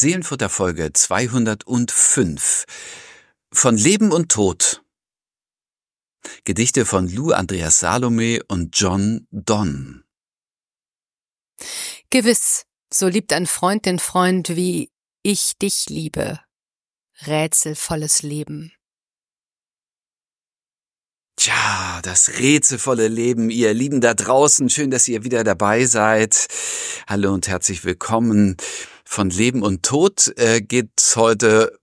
Seelenfutter Folge 205 von Leben und Tod. Gedichte von Lou Andreas Salome und John Donne. Gewiss, so liebt ein Freund den Freund, wie ich dich liebe. Rätselvolles Leben. Tja, das rätselvolle Leben, ihr Lieben da draußen. Schön, dass ihr wieder dabei seid. Hallo und herzlich willkommen. Von Leben und Tod äh, geht's heute,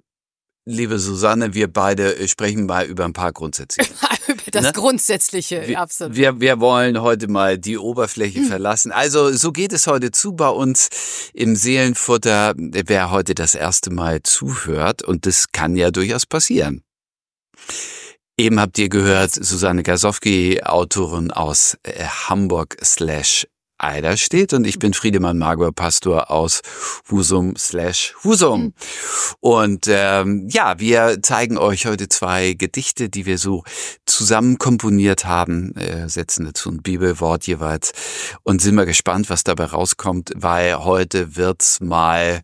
liebe Susanne, wir beide äh, sprechen mal über ein paar Grundsätze. über das ne? Grundsätzliche, wir, absolut. Wir, wir wollen heute mal die Oberfläche hm. verlassen. Also so geht es heute zu bei uns im Seelenfutter, wer heute das erste Mal zuhört. Und das kann ja durchaus passieren. Eben habt ihr gehört, Susanne Gasowski, Autorin aus äh, Hamburg slash Eiderstedt und ich bin Friedemann Margot, Pastor aus Husum slash Husum. Und ähm, ja, wir zeigen euch heute zwei Gedichte, die wir so zusammen komponiert haben, äh, setzen dazu ein Bibelwort jeweils und sind mal gespannt, was dabei rauskommt, weil heute wird's mal,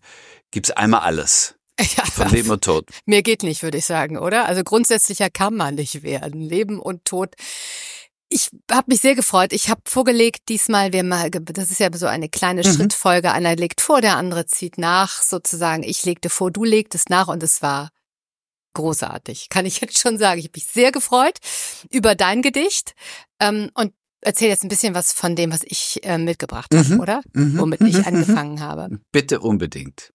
gibt's einmal alles. Ja, Von Leben und Tod. Mir geht nicht, würde ich sagen, oder? Also grundsätzlicher kann man nicht werden. Leben und Tod. Ich habe mich sehr gefreut. Ich habe vorgelegt, diesmal wir mal, das ist ja so eine kleine mhm. Schrittfolge. Einer legt vor, der andere zieht nach, sozusagen. Ich legte vor, du legtest nach und es war großartig. Kann ich jetzt schon sagen. Ich habe mich sehr gefreut über dein Gedicht ähm, und erzähl jetzt ein bisschen was von dem, was ich äh, mitgebracht habe, mhm. oder? Mhm. Womit ich mhm. angefangen habe. Bitte unbedingt.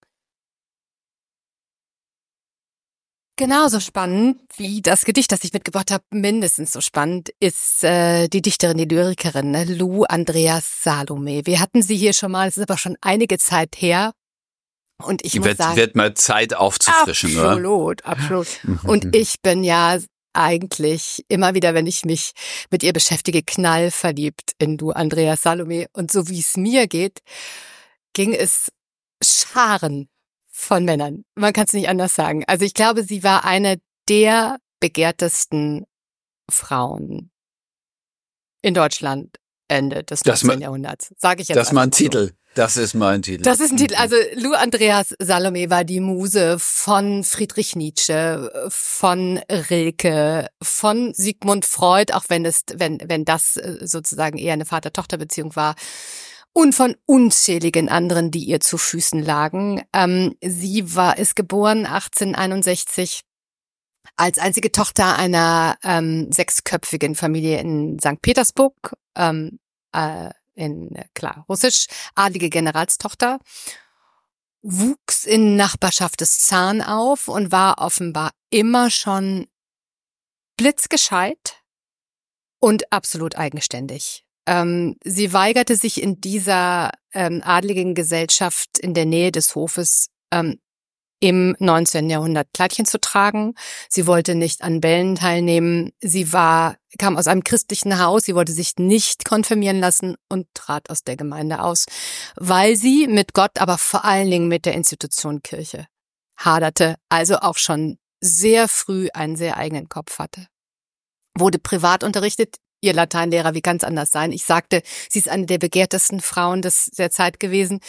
Genauso spannend wie das Gedicht, das ich mitgebracht habe, mindestens so spannend, ist äh, die Dichterin, die Lyrikerin ne? Lou Andreas Salome. Wir hatten sie hier schon mal, es ist aber schon einige Zeit her. Und ich die muss wird, sagen, wird mal Zeit aufzufrischen, absolut, oder? Absolut, absolut. Und ich bin ja eigentlich immer wieder, wenn ich mich mit ihr beschäftige, knallverliebt in Lou Andreas Salome. Und so wie es mir geht, ging es Scharen von Männern. Man kann es nicht anders sagen. Also ich glaube, sie war eine der begehrtesten Frauen in Deutschland Ende des 19. Jahrhunderts. Sage ich jetzt. Das ist mein Titel. Das ist mein Titel. Das ist ein Titel. Also Lou Andreas Salome war die Muse von Friedrich Nietzsche, von Rilke, von Sigmund Freud, auch wenn es, wenn, wenn das äh, sozusagen eher eine Vater-Tochter-Beziehung war und von unzähligen anderen, die ihr zu Füßen lagen. Ähm, sie war, ist geboren 1861 als einzige Tochter einer ähm, sechsköpfigen Familie in St. Petersburg, ähm, äh, in, klar, russisch, adlige Generalstochter, wuchs in Nachbarschaft des Zahn auf und war offenbar immer schon blitzgescheit und absolut eigenständig. Ähm, sie weigerte sich in dieser ähm, adligen Gesellschaft in der Nähe des Hofes ähm, im 19. Jahrhundert Kleidchen zu tragen. Sie wollte nicht an Bällen teilnehmen. Sie war, kam aus einem christlichen Haus. Sie wollte sich nicht konfirmieren lassen und trat aus der Gemeinde aus, weil sie mit Gott, aber vor allen Dingen mit der Institution Kirche haderte, also auch schon sehr früh einen sehr eigenen Kopf hatte. Wurde privat unterrichtet, ihr Lateinlehrer, wie kann anders sein? Ich sagte, sie ist eine der begehrtesten Frauen des, der Zeit gewesen.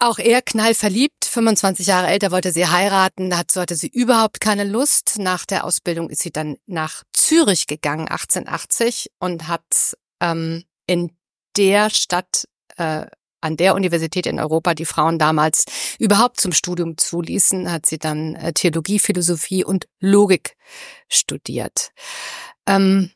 Auch er knallverliebt, 25 Jahre älter, wollte sie heiraten, dazu hatte sie überhaupt keine Lust. Nach der Ausbildung ist sie dann nach Zürich gegangen, 1880, und hat ähm, in der Stadt, äh, an der Universität in Europa, die Frauen damals überhaupt zum Studium zuließen, hat sie dann äh, Theologie, Philosophie und Logik studiert. Ähm,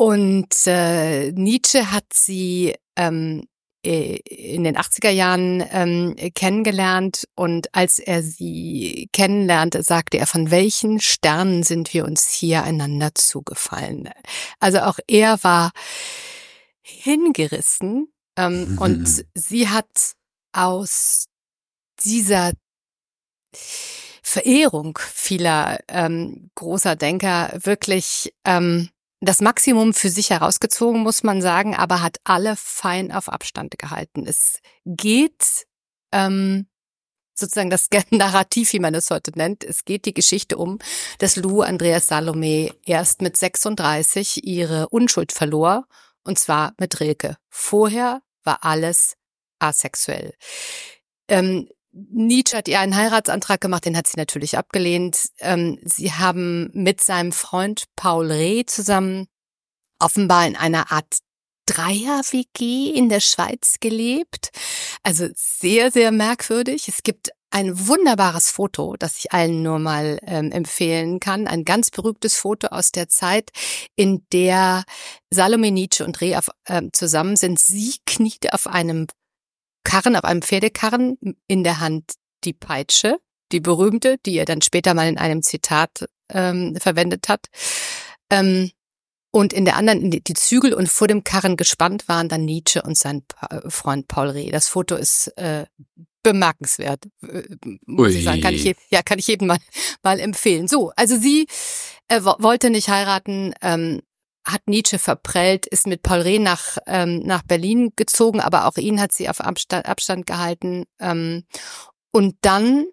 und äh, Nietzsche hat sie ähm, in den 80er Jahren ähm, kennengelernt und als er sie kennenlernte, sagte er, von welchen Sternen sind wir uns hier einander zugefallen. Also auch er war hingerissen ähm, und sie hat aus dieser Verehrung vieler ähm, großer Denker wirklich ähm, das Maximum für sich herausgezogen, muss man sagen, aber hat alle fein auf Abstand gehalten. Es geht ähm, sozusagen das Narrativ, wie man es heute nennt. Es geht die Geschichte um, dass Lou Andreas Salome erst mit 36 ihre Unschuld verlor, und zwar mit Rilke. Vorher war alles asexuell. Ähm, Nietzsche hat ihr einen Heiratsantrag gemacht, den hat sie natürlich abgelehnt. Ähm, sie haben mit seinem Freund Paul Reh zusammen offenbar in einer Art Dreier-WG in der Schweiz gelebt. Also sehr, sehr merkwürdig. Es gibt ein wunderbares Foto, das ich allen nur mal ähm, empfehlen kann. Ein ganz berühmtes Foto aus der Zeit, in der Salome Nietzsche und Reh auf, äh, zusammen sind. Sie kniet auf einem Karren, auf einem Pferdekarren, in der Hand die Peitsche, die berühmte, die er dann später mal in einem Zitat ähm, verwendet hat. Ähm, und in der anderen die, Zügel und vor dem Karren gespannt waren dann Nietzsche und sein Freund Paul Reh. Das Foto ist äh, bemerkenswert, äh, muss ich sagen. Kann ich, ja, kann ich jedem mal, mal empfehlen. So, also sie äh, wollte nicht heiraten, ähm, hat Nietzsche verprellt, ist mit Paul Reh nach, ähm, nach Berlin gezogen, aber auch ihn hat sie auf Abstand, Abstand gehalten. Ähm, und dann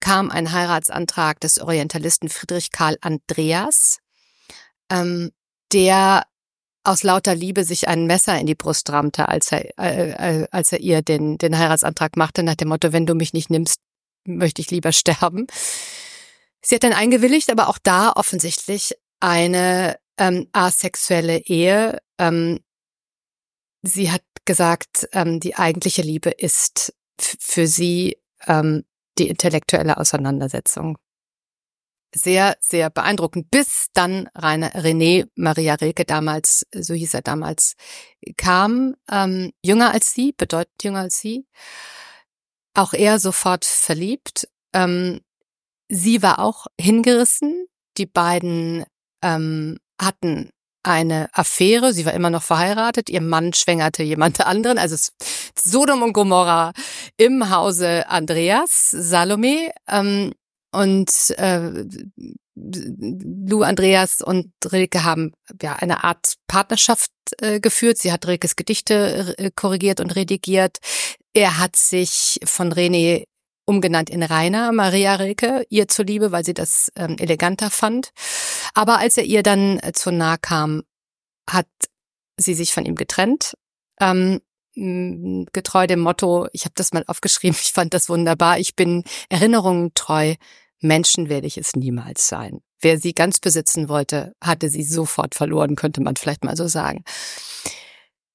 kam ein Heiratsantrag des Orientalisten Friedrich Karl Andreas, ähm, der aus lauter Liebe sich ein Messer in die Brust rammte, als er, äh, äh, als er ihr den, den Heiratsantrag machte, nach dem Motto, wenn du mich nicht nimmst, möchte ich lieber sterben. Sie hat dann eingewilligt, aber auch da offensichtlich eine ähm, asexuelle Ehe. Ähm, sie hat gesagt, ähm, die eigentliche Liebe ist für sie ähm, die intellektuelle Auseinandersetzung sehr, sehr beeindruckend, bis dann Rainer, René Maria Rilke damals, so hieß er damals, kam, ähm, jünger als sie, bedeutend jünger als sie, auch er sofort verliebt. Ähm, sie war auch hingerissen. Die beiden ähm, hatten eine Affäre, sie war immer noch verheiratet, ihr Mann schwängerte jemand anderen, also Sodom und Gomorra im Hause Andreas, Salome. Ähm, und äh, Lou Andreas und Rilke haben ja eine Art Partnerschaft äh, geführt. Sie hat Rilkes Gedichte äh, korrigiert und redigiert. Er hat sich von René umgenannt in Rainer Maria Rilke, ihr zuliebe, weil sie das ähm, eleganter fand. Aber als er ihr dann äh, zu nah kam, hat sie sich von ihm getrennt. Ähm, getreu dem Motto, ich habe das mal aufgeschrieben, ich fand das wunderbar, ich bin Erinnerungen treu, Menschen werde ich es niemals sein. Wer sie ganz besitzen wollte, hatte sie sofort verloren, könnte man vielleicht mal so sagen.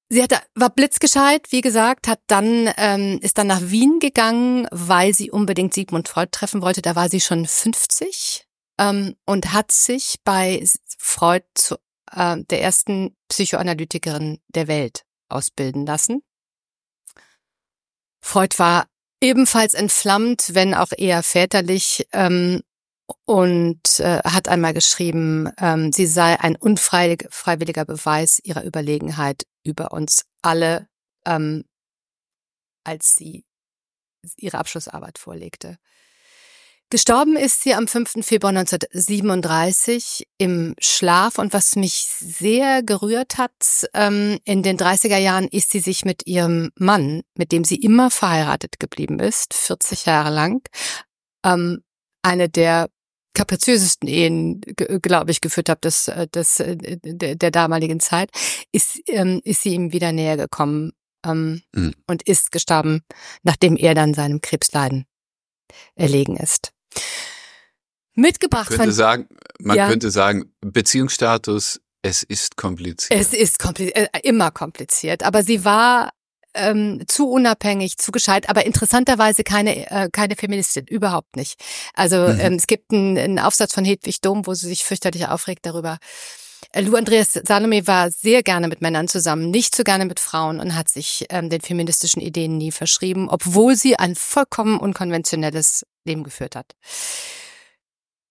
Sie hatte, war blitzgescheit, wie gesagt, hat dann, ähm, ist dann nach Wien gegangen, weil sie unbedingt Sigmund Freud treffen wollte. Da war sie schon 50 ähm, und hat sich bei Freud zu äh, der ersten Psychoanalytikerin der Welt ausbilden lassen. Freud war ebenfalls entflammt, wenn auch eher väterlich, ähm, und äh, hat einmal geschrieben, ähm, sie sei ein unfreiwilliger Beweis ihrer Überlegenheit über uns alle, ähm, als sie ihre Abschlussarbeit vorlegte. Gestorben ist sie am 5. Februar 1937 im Schlaf und was mich sehr gerührt hat, ähm, in den 30er Jahren ist sie sich mit ihrem Mann, mit dem sie immer verheiratet geblieben ist, 40 Jahre lang, ähm, eine der kapriziösesten Ehen, glaube ich, geführt habe des, äh, des, äh, der, der damaligen Zeit, ist, ähm, ist sie ihm wieder näher gekommen ähm, mhm. und ist gestorben, nachdem er dann seinem Krebsleiden erlegen ist. Mitgebracht man könnte sagen, man ja. könnte sagen, Beziehungsstatus, es ist kompliziert. Es ist kompliziert, äh, immer kompliziert. Aber sie war ähm, zu unabhängig, zu gescheit, aber interessanterweise keine, äh, keine Feministin, überhaupt nicht. Also mhm. ähm, es gibt einen, einen Aufsatz von Hedwig Dom, wo sie sich fürchterlich aufregt darüber. Äh, Lou Andreas Salome war sehr gerne mit Männern zusammen, nicht so gerne mit Frauen und hat sich ähm, den feministischen Ideen nie verschrieben, obwohl sie ein vollkommen unkonventionelles Leben geführt hat.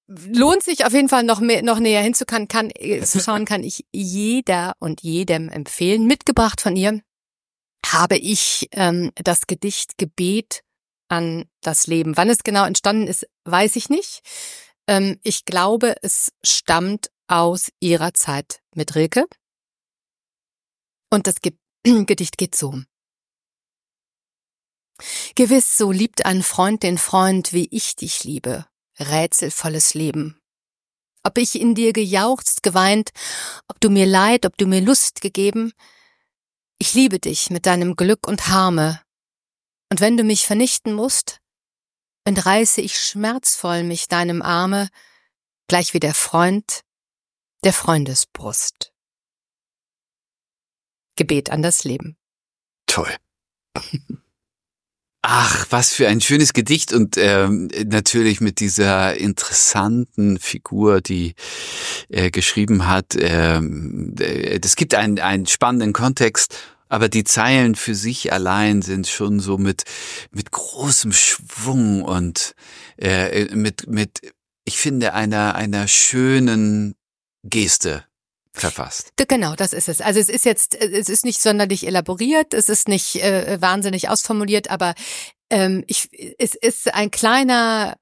Lohnt sich auf jeden Fall noch mehr, noch näher hinzuschauen, kann, zu schauen kann ich jeder und jedem empfehlen. Mitgebracht von ihr habe ich ähm, das Gedicht Gebet an das Leben. Wann es genau entstanden ist, weiß ich nicht. Ähm, ich glaube, es stammt aus ihrer Zeit mit Rilke. Und das Ge Gedicht geht so. Gewiss, so liebt ein Freund den Freund, wie ich dich liebe, rätselvolles Leben. Ob ich in dir gejauchzt, geweint, ob du mir Leid, ob du mir Lust gegeben, ich liebe dich mit deinem Glück und Harme. Und wenn du mich vernichten musst, entreiße ich schmerzvoll mich deinem Arme, gleich wie der Freund der Freundesbrust. Gebet an das Leben. Toll. Ach, was für ein schönes Gedicht und ähm, natürlich mit dieser interessanten Figur, die er geschrieben hat. Ähm, äh, das gibt einen, einen spannenden Kontext, aber die Zeilen für sich allein sind schon so mit mit großem Schwung und äh, mit mit ich finde einer einer schönen Geste verfasst. Genau, das ist es. Also es ist jetzt, es ist nicht sonderlich elaboriert, es ist nicht äh, wahnsinnig ausformuliert, aber ähm, ich, es ist ein kleiner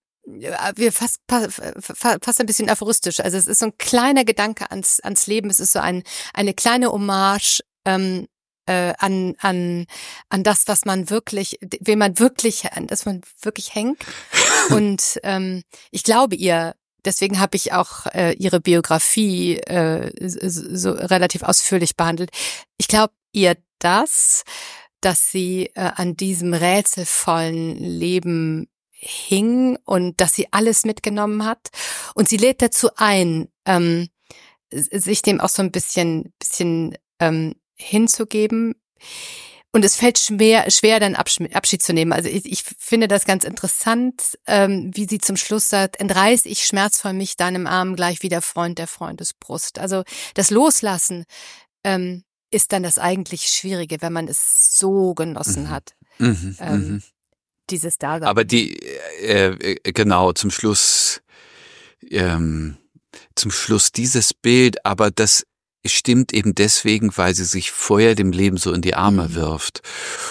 wir fast fast ein bisschen aphoristisch. Also es ist so ein kleiner Gedanke ans ans Leben. Es ist so ein eine kleine Hommage ähm, äh, an an an das, was man wirklich, wem man wirklich, an das man wirklich hängt. Und ähm, ich glaube ihr Deswegen habe ich auch äh, ihre Biografie äh, so relativ ausführlich behandelt. Ich glaube ihr das, dass sie äh, an diesem rätselvollen Leben hing und dass sie alles mitgenommen hat. Und sie lädt dazu ein, ähm, sich dem auch so ein bisschen, bisschen ähm, hinzugeben. Und es fällt schwer, schwer dann Abschied zu nehmen. Also ich, ich finde das ganz interessant, ähm, wie sie zum Schluss sagt, entreiß ich schmerzvoll mich deinem Arm gleich wie der Freund der Freundesbrust. Also das Loslassen ähm, ist dann das eigentlich Schwierige, wenn man es so genossen mhm. hat. Mhm, ähm, mhm. Dieses Dasein. Aber die, äh, äh, genau, zum Schluss, ähm, zum Schluss dieses Bild, aber das stimmt eben deswegen, weil sie sich vorher dem Leben so in die Arme mhm. wirft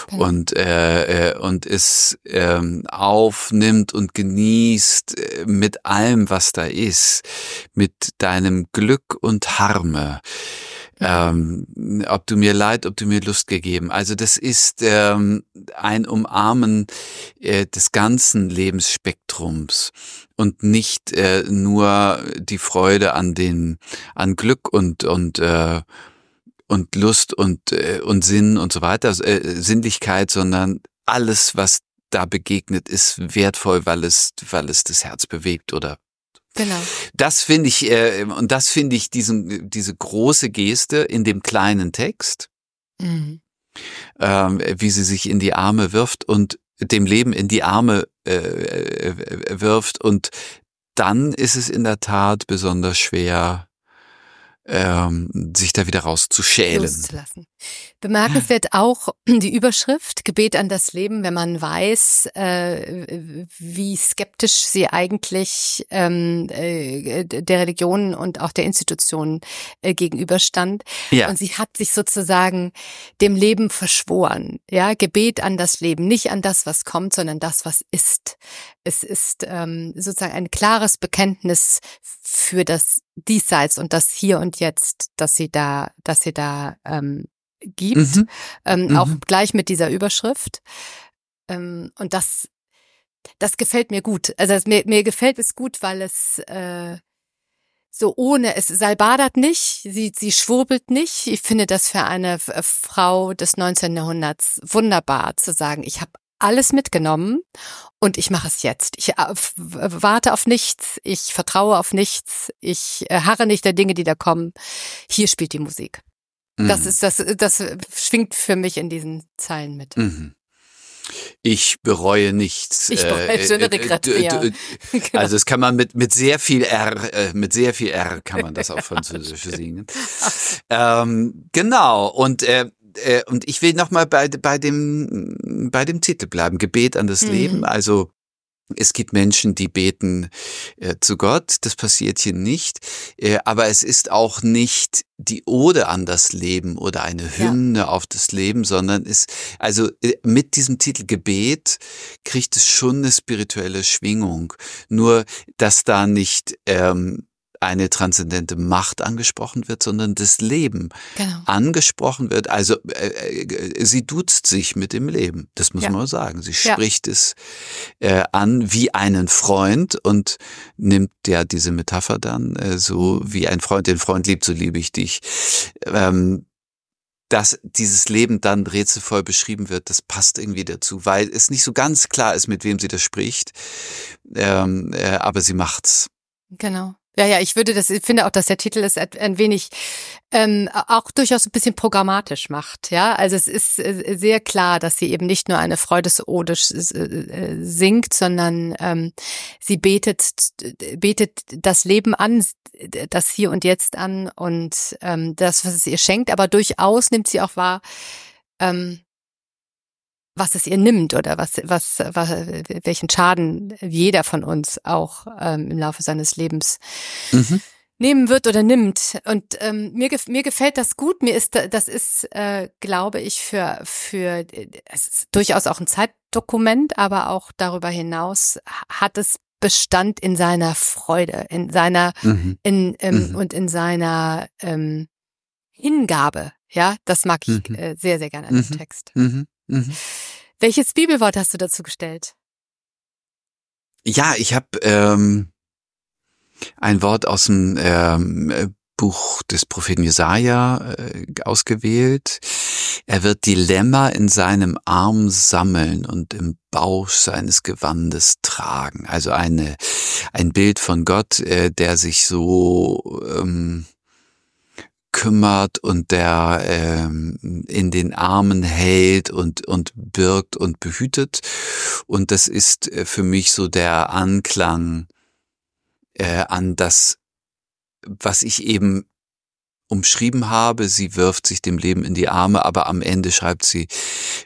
genau. und äh, äh, und es ähm, aufnimmt und genießt äh, mit allem, was da ist, mit deinem Glück und Harme. Ähm, ob du mir leid, ob du mir Lust gegeben. Also das ist ähm, ein Umarmen äh, des ganzen Lebensspektrums und nicht äh, nur die Freude an den an Glück und und äh, und Lust und äh, und Sinn und so weiter, äh, Sinnlichkeit, sondern alles, was da begegnet, ist wertvoll, weil es weil es das Herz bewegt oder Genau. Das finde ich äh, und das finde ich diesen diese große Geste in dem kleinen Text, mhm. ähm, wie sie sich in die Arme wirft und dem Leben in die Arme äh, äh, wirft und dann ist es in der Tat besonders schwer, ähm, sich da wieder rauszuschälen. Loszulassen. Bemerkenswert auch die Überschrift Gebet an das Leben, wenn man weiß, äh, wie skeptisch sie eigentlich ähm, äh, der Religion und auch der Institution äh, gegenüberstand. Ja. Und sie hat sich sozusagen dem Leben verschworen. Ja, Gebet an das Leben, nicht an das, was kommt, sondern das, was ist. Es ist ähm, sozusagen ein klares Bekenntnis für das Diesseits und das Hier und Jetzt, dass sie da, dass sie da ähm, gibt, mhm. Ähm, mhm. auch gleich mit dieser Überschrift. Ähm, und das, das gefällt mir gut. Also es, mir, mir gefällt es gut, weil es äh, so ohne, es salbadert nicht, sie, sie schwurbelt nicht. Ich finde das für eine Frau des 19. Jahrhunderts wunderbar zu sagen, ich habe alles mitgenommen und ich mache es jetzt. Ich äh, warte auf nichts, ich vertraue auf nichts, ich äh, harre nicht der Dinge, die da kommen. Hier spielt die Musik. Das mhm. ist das, das schwingt für mich in diesen Zeilen mit. Mhm. Ich bereue nichts. Ich bereue äh, schöne äh, äh, genau. Also es kann man mit mit sehr viel R, äh, mit sehr viel R kann man das auf Französisch singen. Ähm, genau. Und äh, äh, und ich will noch mal bei bei dem bei dem Titel bleiben. Gebet an das mhm. Leben. Also es gibt Menschen, die beten äh, zu Gott, das passiert hier nicht, äh, aber es ist auch nicht die Ode an das Leben oder eine Hymne ja. auf das Leben, sondern es, also äh, mit diesem Titel Gebet kriegt es schon eine spirituelle Schwingung. Nur, dass da nicht ähm, eine transzendente Macht angesprochen wird, sondern das Leben genau. angesprochen wird. Also äh, äh, sie duzt sich mit dem Leben, das muss ja. man sagen. Sie ja. spricht es äh, an wie einen Freund und nimmt ja diese Metapher dann äh, so wie ein Freund den Freund liebt, so liebe ich dich. Ähm, dass dieses Leben dann rätselvoll beschrieben wird, das passt irgendwie dazu, weil es nicht so ganz klar ist, mit wem sie das spricht, ähm, äh, aber sie macht's. Genau. Ja, ja, ich würde das, ich finde auch, dass der Titel es ein wenig ähm, auch durchaus ein bisschen programmatisch macht. Ja, also es ist äh, sehr klar, dass sie eben nicht nur eine Freudesode äh, singt, sondern ähm, sie betet, betet das Leben an, das Hier und Jetzt an und ähm, das, was es ihr schenkt, aber durchaus nimmt sie auch wahr, ähm, was es ihr nimmt oder was, was, was welchen Schaden jeder von uns auch ähm, im Laufe seines Lebens mhm. nehmen wird oder nimmt. Und ähm, mir, mir gefällt das gut. Mir ist das ist, äh, glaube ich, für für es ist durchaus auch ein Zeitdokument, aber auch darüber hinaus hat es Bestand in seiner Freude, in seiner mhm. in ähm, mhm. und in seiner ähm, Hingabe. Ja, das mag ich mhm. äh, sehr sehr gerne an dem mhm. Text. Mhm. Welches Bibelwort hast du dazu gestellt? Ja, ich habe ähm, ein Wort aus dem ähm, Buch des Propheten Jesaja äh, ausgewählt. Er wird die Lämmer in seinem Arm sammeln und im Bauch seines Gewandes tragen. Also eine, ein Bild von Gott, äh, der sich so ähm, kümmert und der ähm, in den Armen hält und, und birgt und behütet. Und das ist äh, für mich so der Anklang äh, an das, was ich eben umschrieben habe. Sie wirft sich dem Leben in die Arme, aber am Ende schreibt sie,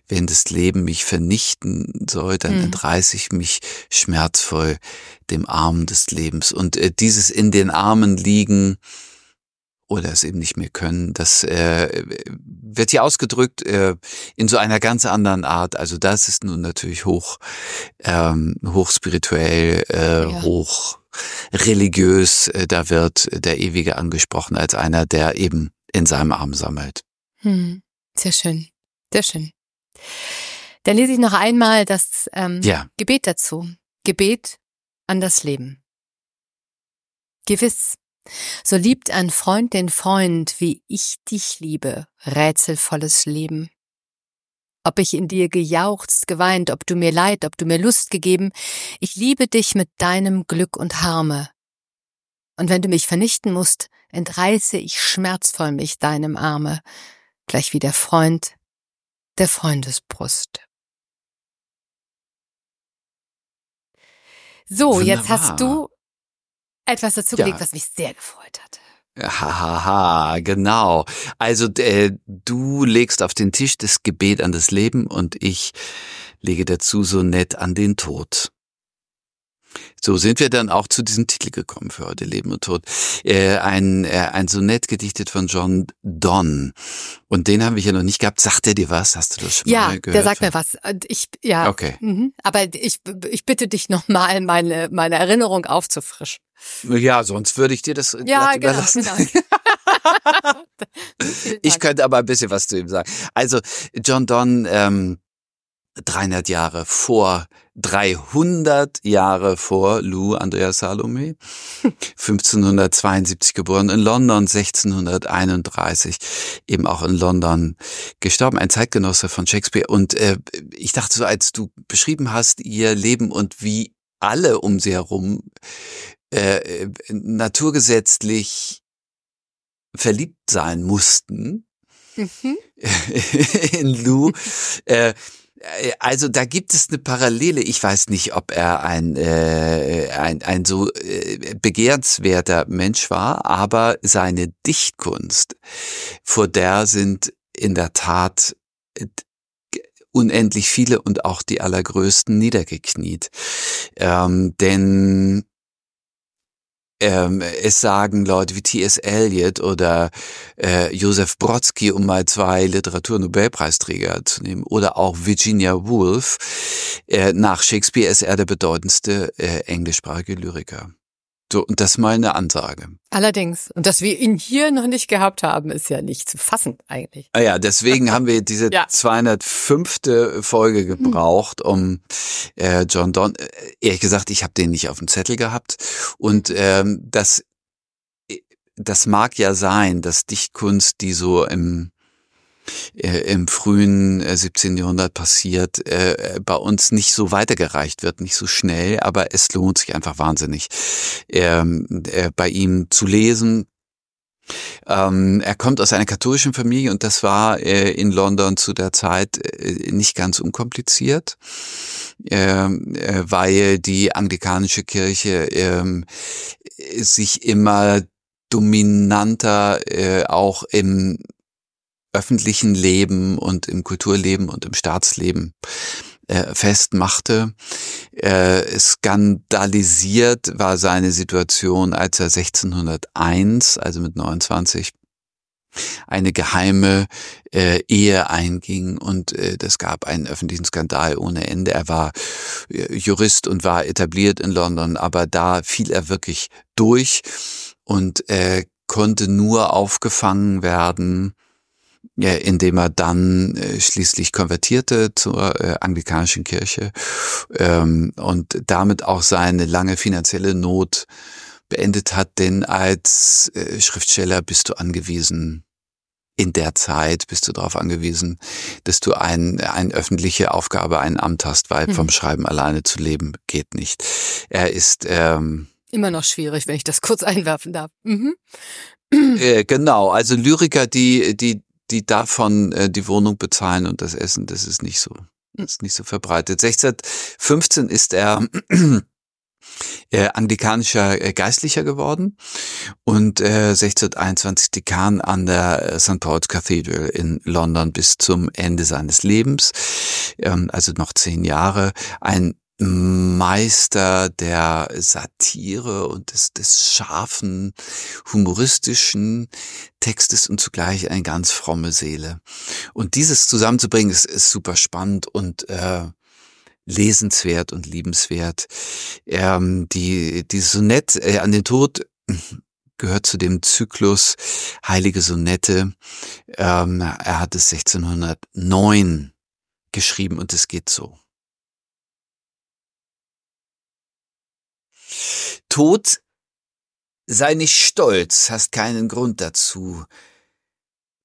wenn das Leben mich vernichten soll, dann mhm. entreiße ich mich schmerzvoll dem Arm des Lebens. Und äh, dieses in den Armen liegen, oder es eben nicht mehr können. Das äh, wird hier ausgedrückt äh, in so einer ganz anderen Art. Also das ist nun natürlich hoch, ähm, hoch spirituell, äh, ja. hoch religiös. Äh, da wird der Ewige angesprochen als einer, der eben in seinem Arm sammelt. Hm. Sehr schön, sehr schön. Dann lese ich noch einmal das ähm, ja. Gebet dazu. Gebet an das Leben. Gewiss, so liebt ein Freund den Freund, wie ich dich liebe, rätselvolles Leben. Ob ich in dir gejauchzt, geweint, ob du mir Leid, ob du mir Lust gegeben, ich liebe dich mit deinem Glück und Harme. Und wenn du mich vernichten musst, entreiße ich schmerzvoll mich deinem Arme, gleich wie der Freund der Freundesbrust. So, Wunderbar. jetzt hast du etwas dazugelegt, ja. was mich sehr gefreut hat. Hahaha, genau. Also äh, du legst auf den Tisch das Gebet an das Leben und ich lege dazu so nett an den Tod. So sind wir dann auch zu diesem Titel gekommen für heute, Leben und Tod. Äh, ein, äh, ein Sonett gedichtet von John Donne. Und den haben wir hier noch nicht gehabt. Sagt er dir was? Hast du das schon ja, mal gehört? Ja, der sagt mir was. Ich, ja. Okay. Mhm. Aber ich, ich bitte dich nochmal, meine, meine Erinnerung aufzufrischen. Ja, sonst würde ich dir das ja, genau, überlassen. Genau. ich könnte aber ein bisschen was zu ihm sagen. Also John Donne, ähm, 300 Jahre vor, 300 Jahre vor Lou Andrea Salome, 1572 geboren, in London 1631, eben auch in London gestorben, ein Zeitgenosse von Shakespeare. Und äh, ich dachte so, als du beschrieben hast, ihr Leben und wie alle um sie herum äh, naturgesetzlich verliebt sein mussten mhm. in Lou. Äh, also da gibt es eine Parallele. Ich weiß nicht, ob er ein, äh, ein, ein so äh, begehrenswerter Mensch war, aber seine Dichtkunst, vor der sind in der Tat äh, unendlich viele und auch die allergrößten niedergekniet. Ähm, denn ähm, es sagen Leute wie T.S. Eliot oder äh, Josef Brodsky, um mal zwei Literaturnobelpreisträger zu nehmen, oder auch Virginia Woolf. Äh, nach Shakespeare ist er der bedeutendste äh, englischsprachige Lyriker. So, und das ist mal eine Ansage. Allerdings. Und dass wir ihn hier noch nicht gehabt haben, ist ja nicht zu fassen eigentlich. Ah ja, deswegen haben wir diese ja. 205. Folge gebraucht, um äh, John Donne, äh, ehrlich gesagt, ich habe den nicht auf dem Zettel gehabt. Und ähm, das, das mag ja sein, dass Dichtkunst, die so im äh, im frühen 17. Äh, Jahrhundert passiert, äh, bei uns nicht so weitergereicht wird, nicht so schnell, aber es lohnt sich einfach wahnsinnig, ähm, bei ihm zu lesen, ähm, er kommt aus einer katholischen Familie und das war äh, in London zu der Zeit äh, nicht ganz unkompliziert, ähm, äh, weil die anglikanische Kirche sich immer dominanter äh, auch im öffentlichen Leben und im Kulturleben und im Staatsleben äh, festmachte. Äh, skandalisiert war seine Situation, als er 1601, also mit 29, eine geheime äh, Ehe einging und äh, das gab einen öffentlichen Skandal ohne Ende. Er war äh, Jurist und war etabliert in London, aber da fiel er wirklich durch und äh, konnte nur aufgefangen werden indem er dann äh, schließlich konvertierte zur äh, anglikanischen Kirche ähm, und damit auch seine lange finanzielle Not beendet hat, denn als äh, Schriftsteller bist du angewiesen, in der Zeit bist du darauf angewiesen, dass du ein, eine öffentliche Aufgabe, ein Amt hast, weil mhm. vom Schreiben alleine zu leben geht nicht. Er ist ähm, immer noch schwierig, wenn ich das kurz einwerfen darf. Mhm. Äh, genau, also Lyriker, die die die davon äh, die Wohnung bezahlen und das Essen, das ist nicht so, ist nicht so verbreitet. 1615 ist er äh, anglikanischer äh, Geistlicher geworden und äh, 1621 Dekan an der äh, St. Paul's Cathedral in London bis zum Ende seines Lebens, ähm, also noch zehn Jahre. Ein Meister der Satire und des, des scharfen, humoristischen Textes und zugleich eine ganz fromme Seele. Und dieses zusammenzubringen ist, ist super spannend und äh, lesenswert und liebenswert. Ähm, die, die Sonett äh, an den Tod gehört zu dem Zyklus Heilige Sonette. Ähm, er hat es 1609 geschrieben und es geht so. Tod, sei nicht stolz, hast keinen Grund dazu.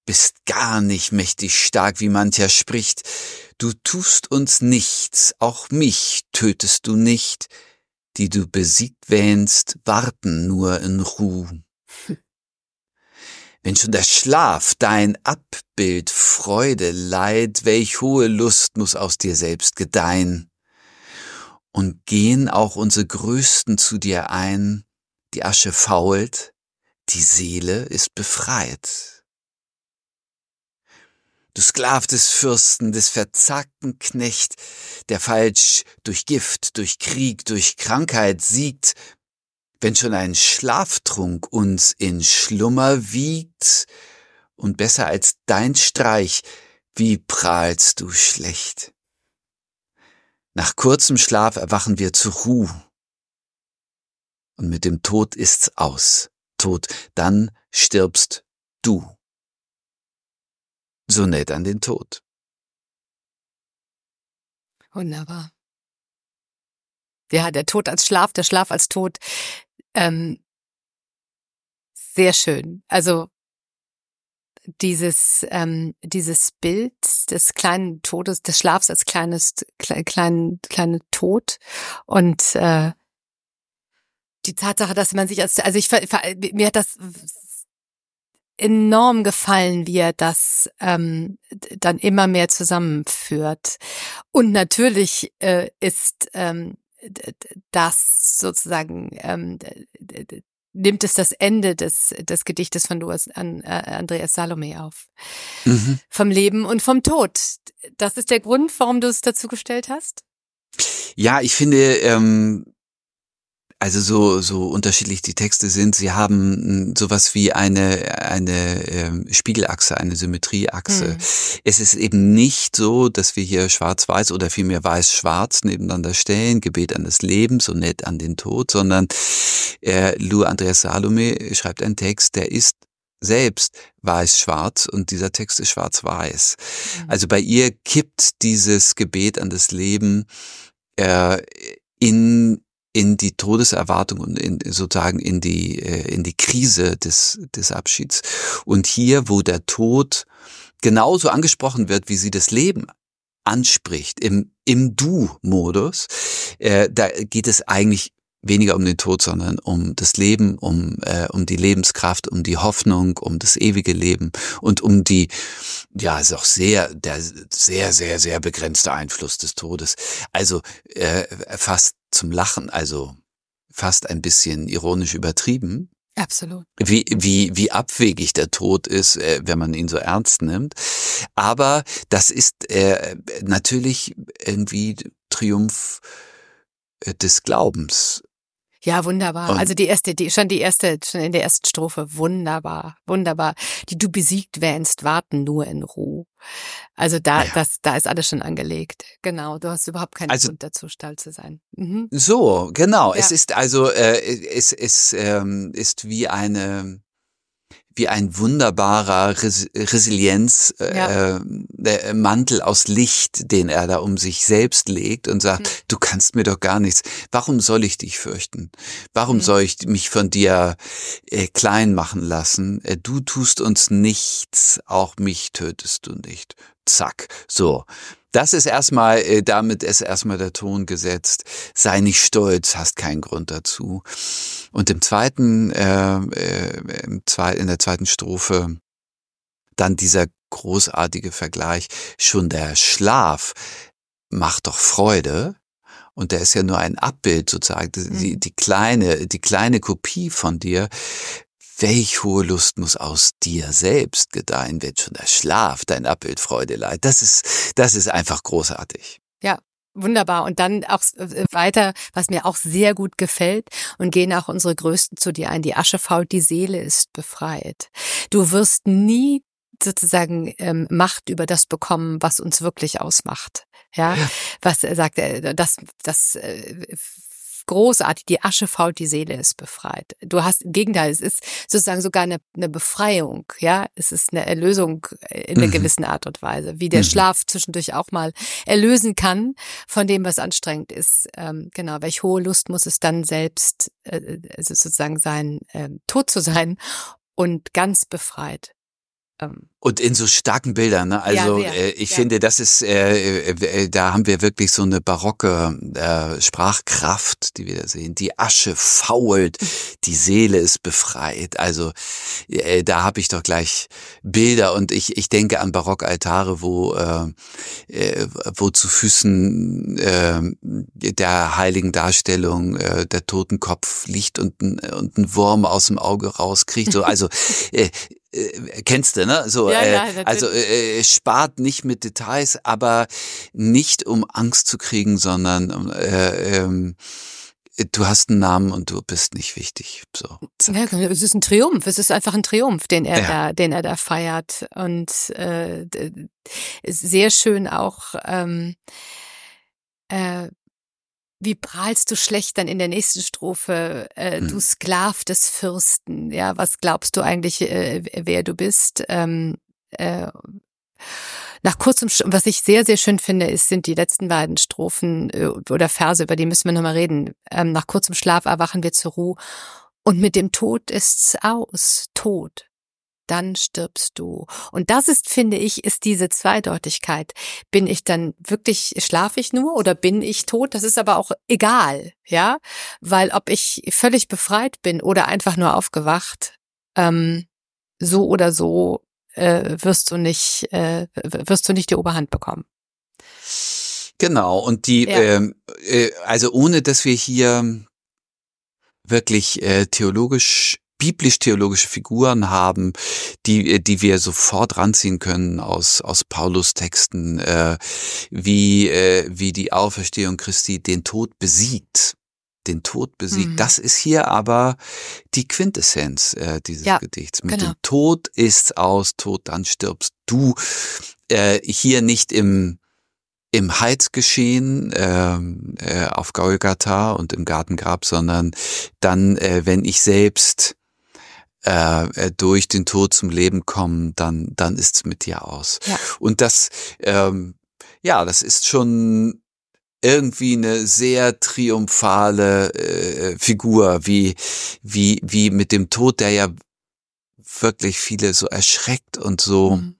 Bist gar nicht mächtig stark, wie mancher spricht. Du tust uns nichts, auch mich tötest du nicht. Die du besiegt wähnst, warten nur in Ruh. Wenn schon der Schlaf dein Abbild Freude leiht, welch hohe Lust muss aus dir selbst gedeihen und gehen auch unsere Größten zu dir ein, die Asche fault, die Seele ist befreit. Du Sklav des Fürsten, des verzagten Knecht, der falsch durch Gift, durch Krieg, durch Krankheit siegt, wenn schon ein Schlaftrunk uns in Schlummer wiegt, und besser als dein Streich, wie prahlst du schlecht. Nach kurzem Schlaf erwachen wir zur Ruhe. Und mit dem Tod ist's aus. Tod, dann stirbst du. So nett an den Tod. Wunderbar. Ja, der Tod als Schlaf, der Schlaf als Tod. Ähm, sehr schön. Also dieses, ähm, dieses Bild des kleinen Todes, des Schlafs als kleines, kle, klein, kleine Tod und äh, die Tatsache, dass man sich als, also ich, mir hat das enorm gefallen, wie er das ähm, dann immer mehr zusammenführt. Und natürlich äh, ist ähm, das sozusagen ähm, nimmt es das Ende des, des Gedichtes von Louis, an, äh, Andreas Salome auf. Mhm. Vom Leben und vom Tod. Das ist der Grund, warum du es dazu gestellt hast? Ja, ich finde, ähm, also so so unterschiedlich die Texte sind, sie haben hm, sowas wie eine eine ähm, Spiegelachse, eine Symmetrieachse. Mhm. Es ist eben nicht so, dass wir hier schwarz-weiß oder vielmehr weiß-schwarz nebeneinander stellen, Gebet an das Leben, so nett an den Tod, sondern äh, Lou Andreas Salome schreibt einen Text, der ist selbst weiß-schwarz und dieser Text ist schwarz-weiß. Mhm. Also bei ihr kippt dieses Gebet an das Leben äh, in in die Todeserwartung und in, sozusagen in die, äh, in die Krise des, des Abschieds. Und hier, wo der Tod genauso angesprochen wird, wie sie das Leben anspricht, im, im Du-Modus, äh, da geht es eigentlich weniger um den Tod, sondern um das Leben, um, äh, um die Lebenskraft, um die Hoffnung, um das ewige Leben und um die, ja, ist auch sehr, der sehr, sehr, sehr begrenzte Einfluss des Todes. Also äh, fast zum Lachen, also fast ein bisschen ironisch übertrieben. Absolut. Wie, wie, wie abwegig der Tod ist, äh, wenn man ihn so ernst nimmt. Aber das ist äh, natürlich irgendwie Triumph des Glaubens. Ja, wunderbar. Und also die erste, die, schon die erste, schon in der ersten Strophe, wunderbar, wunderbar. Die du besiegt wähnst, warten nur in Ruhe. Also da, ja. das, da ist alles schon angelegt. Genau, du hast überhaupt keinen also, Grund dazu, steil zu sein. Mhm. So, genau. Ja. Es ist also, äh, es, es ähm, ist wie eine, wie ein wunderbarer Res Resilienzmantel äh, ja. äh, aus Licht, den er da um sich selbst legt und sagt, mhm. du kannst mir doch gar nichts. Warum soll ich dich fürchten? Warum mhm. soll ich mich von dir äh, klein machen lassen? Äh, du tust uns nichts, auch mich tötest du nicht. Zack. So. Das ist erstmal, äh, damit ist erstmal der Ton gesetzt. Sei nicht stolz, hast keinen Grund dazu. Und im zweiten, äh, äh, im zwei, in der zweiten Strophe dann dieser großartige Vergleich. Schon der Schlaf macht doch Freude. Und der ist ja nur ein Abbild sozusagen, die, mhm. die kleine, die kleine Kopie von dir. Welch hohe Lust muss aus dir selbst gedeihen, wenn schon der Schlaf dein Abbild Freude leiht. Das ist, das ist einfach großartig. Ja, Wunderbar. Und dann auch äh, weiter, was mir auch sehr gut gefällt und gehen auch unsere Größten zu dir ein. Die Asche fault, die Seele ist befreit. Du wirst nie sozusagen ähm, Macht über das bekommen, was uns wirklich ausmacht. Ja, ja. was äh, sagt er, das, das äh, großartig. Die Asche fault, die Seele ist befreit. Du hast im Gegenteil, es ist sozusagen sogar eine, eine Befreiung, ja. Es ist eine Erlösung in einer mhm. gewissen Art und Weise, wie der mhm. Schlaf zwischendurch auch mal erlösen kann von dem, was anstrengend ist. Ähm, genau, welch hohe Lust muss es dann selbst äh, also sozusagen sein, äh, tot zu sein und ganz befreit. Ähm, und in so starken Bildern, ne? Also ja, äh, ich ja. finde, das ist, äh, äh, äh, da haben wir wirklich so eine barocke äh, Sprachkraft, die wir da sehen. Die Asche fault, die Seele ist befreit. Also äh, da habe ich doch gleich Bilder und ich, ich denke an Barockaltare, wo, wo zu Füßen der heiligen Darstellung der Totenkopf liegt und ein, und ein Wurm aus dem Auge rauskriegt. So, also äh, äh, kennst du, ne? So, ja, ja, äh, also äh, spart nicht mit Details, aber nicht um Angst zu kriegen, sondern äh, ähm, du hast einen Namen und du bist nicht wichtig. So. Ja, es ist ein Triumph. Es ist einfach ein Triumph, den er ja. da, den er da feiert und äh, sehr schön auch. Ähm, äh, wie prahlst du schlecht dann in der nächsten Strophe, äh, hm. du Sklav des Fürsten, ja, was glaubst du eigentlich, äh, wer du bist? Ähm, äh, nach kurzem, was ich sehr, sehr schön finde, ist, sind die letzten beiden Strophen äh, oder Verse, über die müssen wir nochmal reden. Ähm, nach kurzem Schlaf erwachen wir zur Ruhe und mit dem Tod ist's aus, Tod dann stirbst du. Und das ist, finde ich, ist diese Zweideutigkeit. Bin ich dann wirklich, schlafe ich nur oder bin ich tot? Das ist aber auch egal, ja, weil ob ich völlig befreit bin oder einfach nur aufgewacht, ähm, so oder so äh, wirst du nicht, äh, wirst du nicht die Oberhand bekommen. Genau. Und die, ja. ähm, äh, also ohne dass wir hier wirklich äh, theologisch biblisch-theologische Figuren haben, die, äh, die wir sofort ranziehen können aus, aus Paulus Texten, äh, wie, äh, wie die Auferstehung Christi den Tod besiegt den Tod besiegt. Mhm. Das ist hier aber die Quintessenz äh, dieses ja, Gedichts. Mit genau. dem Tod ist's aus, Tod, dann stirbst du. Äh, hier nicht im im Heizgeschehen äh, äh, auf Golgatha und im Gartengrab, sondern dann, äh, wenn ich selbst äh, äh, durch den Tod zum Leben kommen, dann, dann ist's mit dir aus. Ja. Und das, ähm, ja, das ist schon irgendwie eine sehr triumphale äh, Figur, wie, wie, wie mit dem Tod, der ja wirklich viele so erschreckt und so, mhm.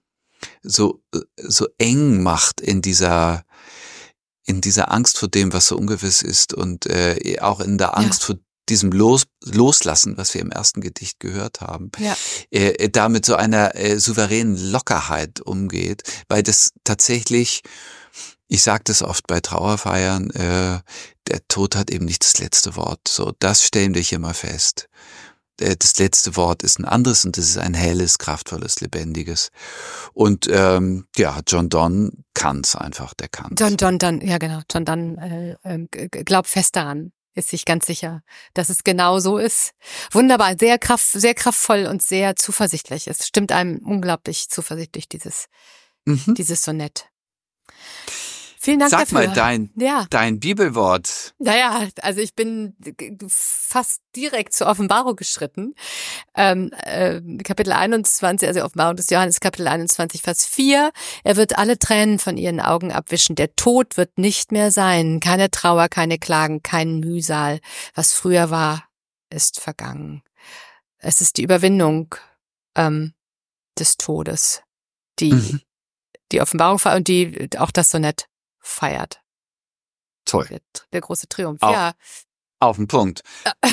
so, so eng macht in dieser, in dieser Angst vor dem, was so ungewiss ist und äh, auch in der Angst ja. vor diesem Los, Loslassen, was wir im ersten Gedicht gehört haben, ja. äh, da mit so einer äh, souveränen Lockerheit umgeht, weil das tatsächlich, ich sage das oft bei Trauerfeiern, äh, der Tod hat eben nicht das letzte Wort. So, das stellen wir hier mal fest. Äh, das letzte Wort ist ein anderes und es ist ein helles, kraftvolles, lebendiges. Und ähm, ja, John Donne kann's einfach, der kann. John John Donne, ja genau, John Donne äh, äh, glaubt fest daran, ist sich ganz sicher, dass es genau so ist. Wunderbar, sehr kraft, sehr kraftvoll und sehr zuversichtlich. Es stimmt einem unglaublich zuversichtlich dieses mhm. dieses Sonett. Vielen Dank Sag dafür. mal dein, ja. dein Bibelwort. Naja, also ich bin fast direkt zur Offenbarung geschritten. Ähm, äh, Kapitel 21, also Offenbarung des Johannes, Kapitel 21, Vers 4. Er wird alle Tränen von ihren Augen abwischen. Der Tod wird nicht mehr sein. Keine Trauer, keine Klagen, kein Mühsal. Was früher war, ist vergangen. Es ist die Überwindung ähm, des Todes, die mhm. die Offenbarung und die auch das Sonett feiert. Toll. Der, der große Triumph, auf, ja. Auf den Punkt.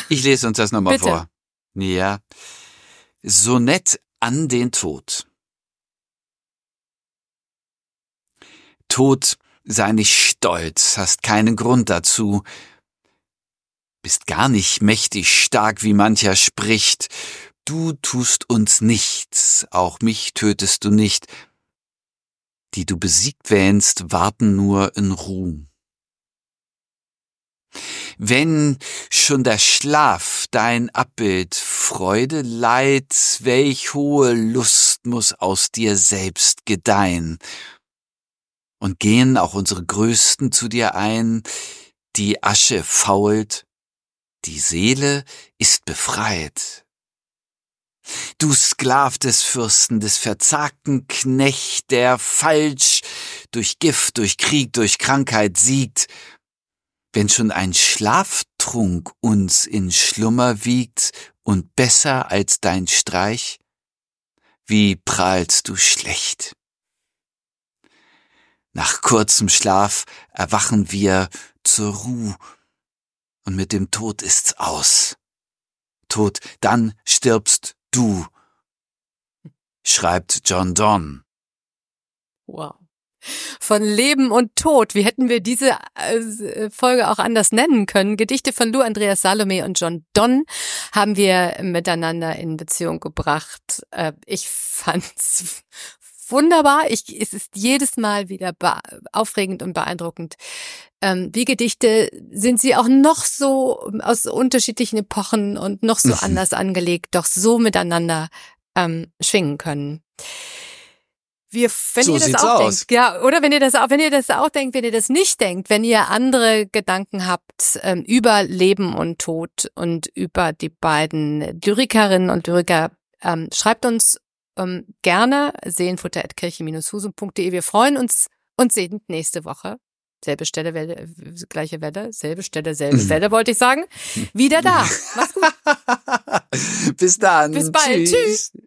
Ich lese uns das nochmal vor. Ja. Sonett an den Tod. Tod, sei nicht stolz, hast keinen Grund dazu, bist gar nicht mächtig stark, wie mancher spricht. Du tust uns nichts, auch mich tötest du nicht, die du besiegt wähnst, warten nur in Ruhm. Wenn schon der Schlaf dein Abbild, Freude, Leid, welch hohe Lust muss aus dir selbst gedeihen. Und gehen auch unsere Größten zu dir ein, die Asche fault, die Seele ist befreit. Du Sklav des Fürsten, des verzagten Knecht, der falsch durch Gift, durch Krieg, durch Krankheit siegt, wenn schon ein Schlaftrunk uns in Schlummer wiegt und besser als dein Streich, wie prahlst du schlecht. Nach kurzem Schlaf erwachen wir zur Ruh, und mit dem Tod ist's aus. Tod, dann stirbst du, schreibt John Donne. Wow. Von Leben und Tod. Wie hätten wir diese äh, Folge auch anders nennen können? Gedichte von Lou Andreas Salome und John Donne haben wir miteinander in Beziehung gebracht. Äh, ich fand's wunderbar. Ich, es ist jedes Mal wieder aufregend und beeindruckend. Ähm, wie Gedichte sind sie auch noch so aus unterschiedlichen Epochen und noch so mhm. anders angelegt, doch so miteinander ähm, schwingen können. Wir, wenn so ihr das auch aus. denkt, ja, oder wenn ihr das auch, wenn ihr das auch denkt, wenn ihr das nicht denkt, wenn ihr andere Gedanken habt ähm, über Leben und Tod und über die beiden Lyrikerinnen und Lyriker, ähm, schreibt uns ähm, gerne seenfutter.kirche-husum.de. Wir freuen uns und sehen nächste Woche. Selbe Stelle, Welle, äh, gleiche Welle, selbe Stelle, selbe mhm. Welle, wollte ich sagen. Wieder da. Mach's gut. Bis dann. Bis bald. Tschüss. Tschüss.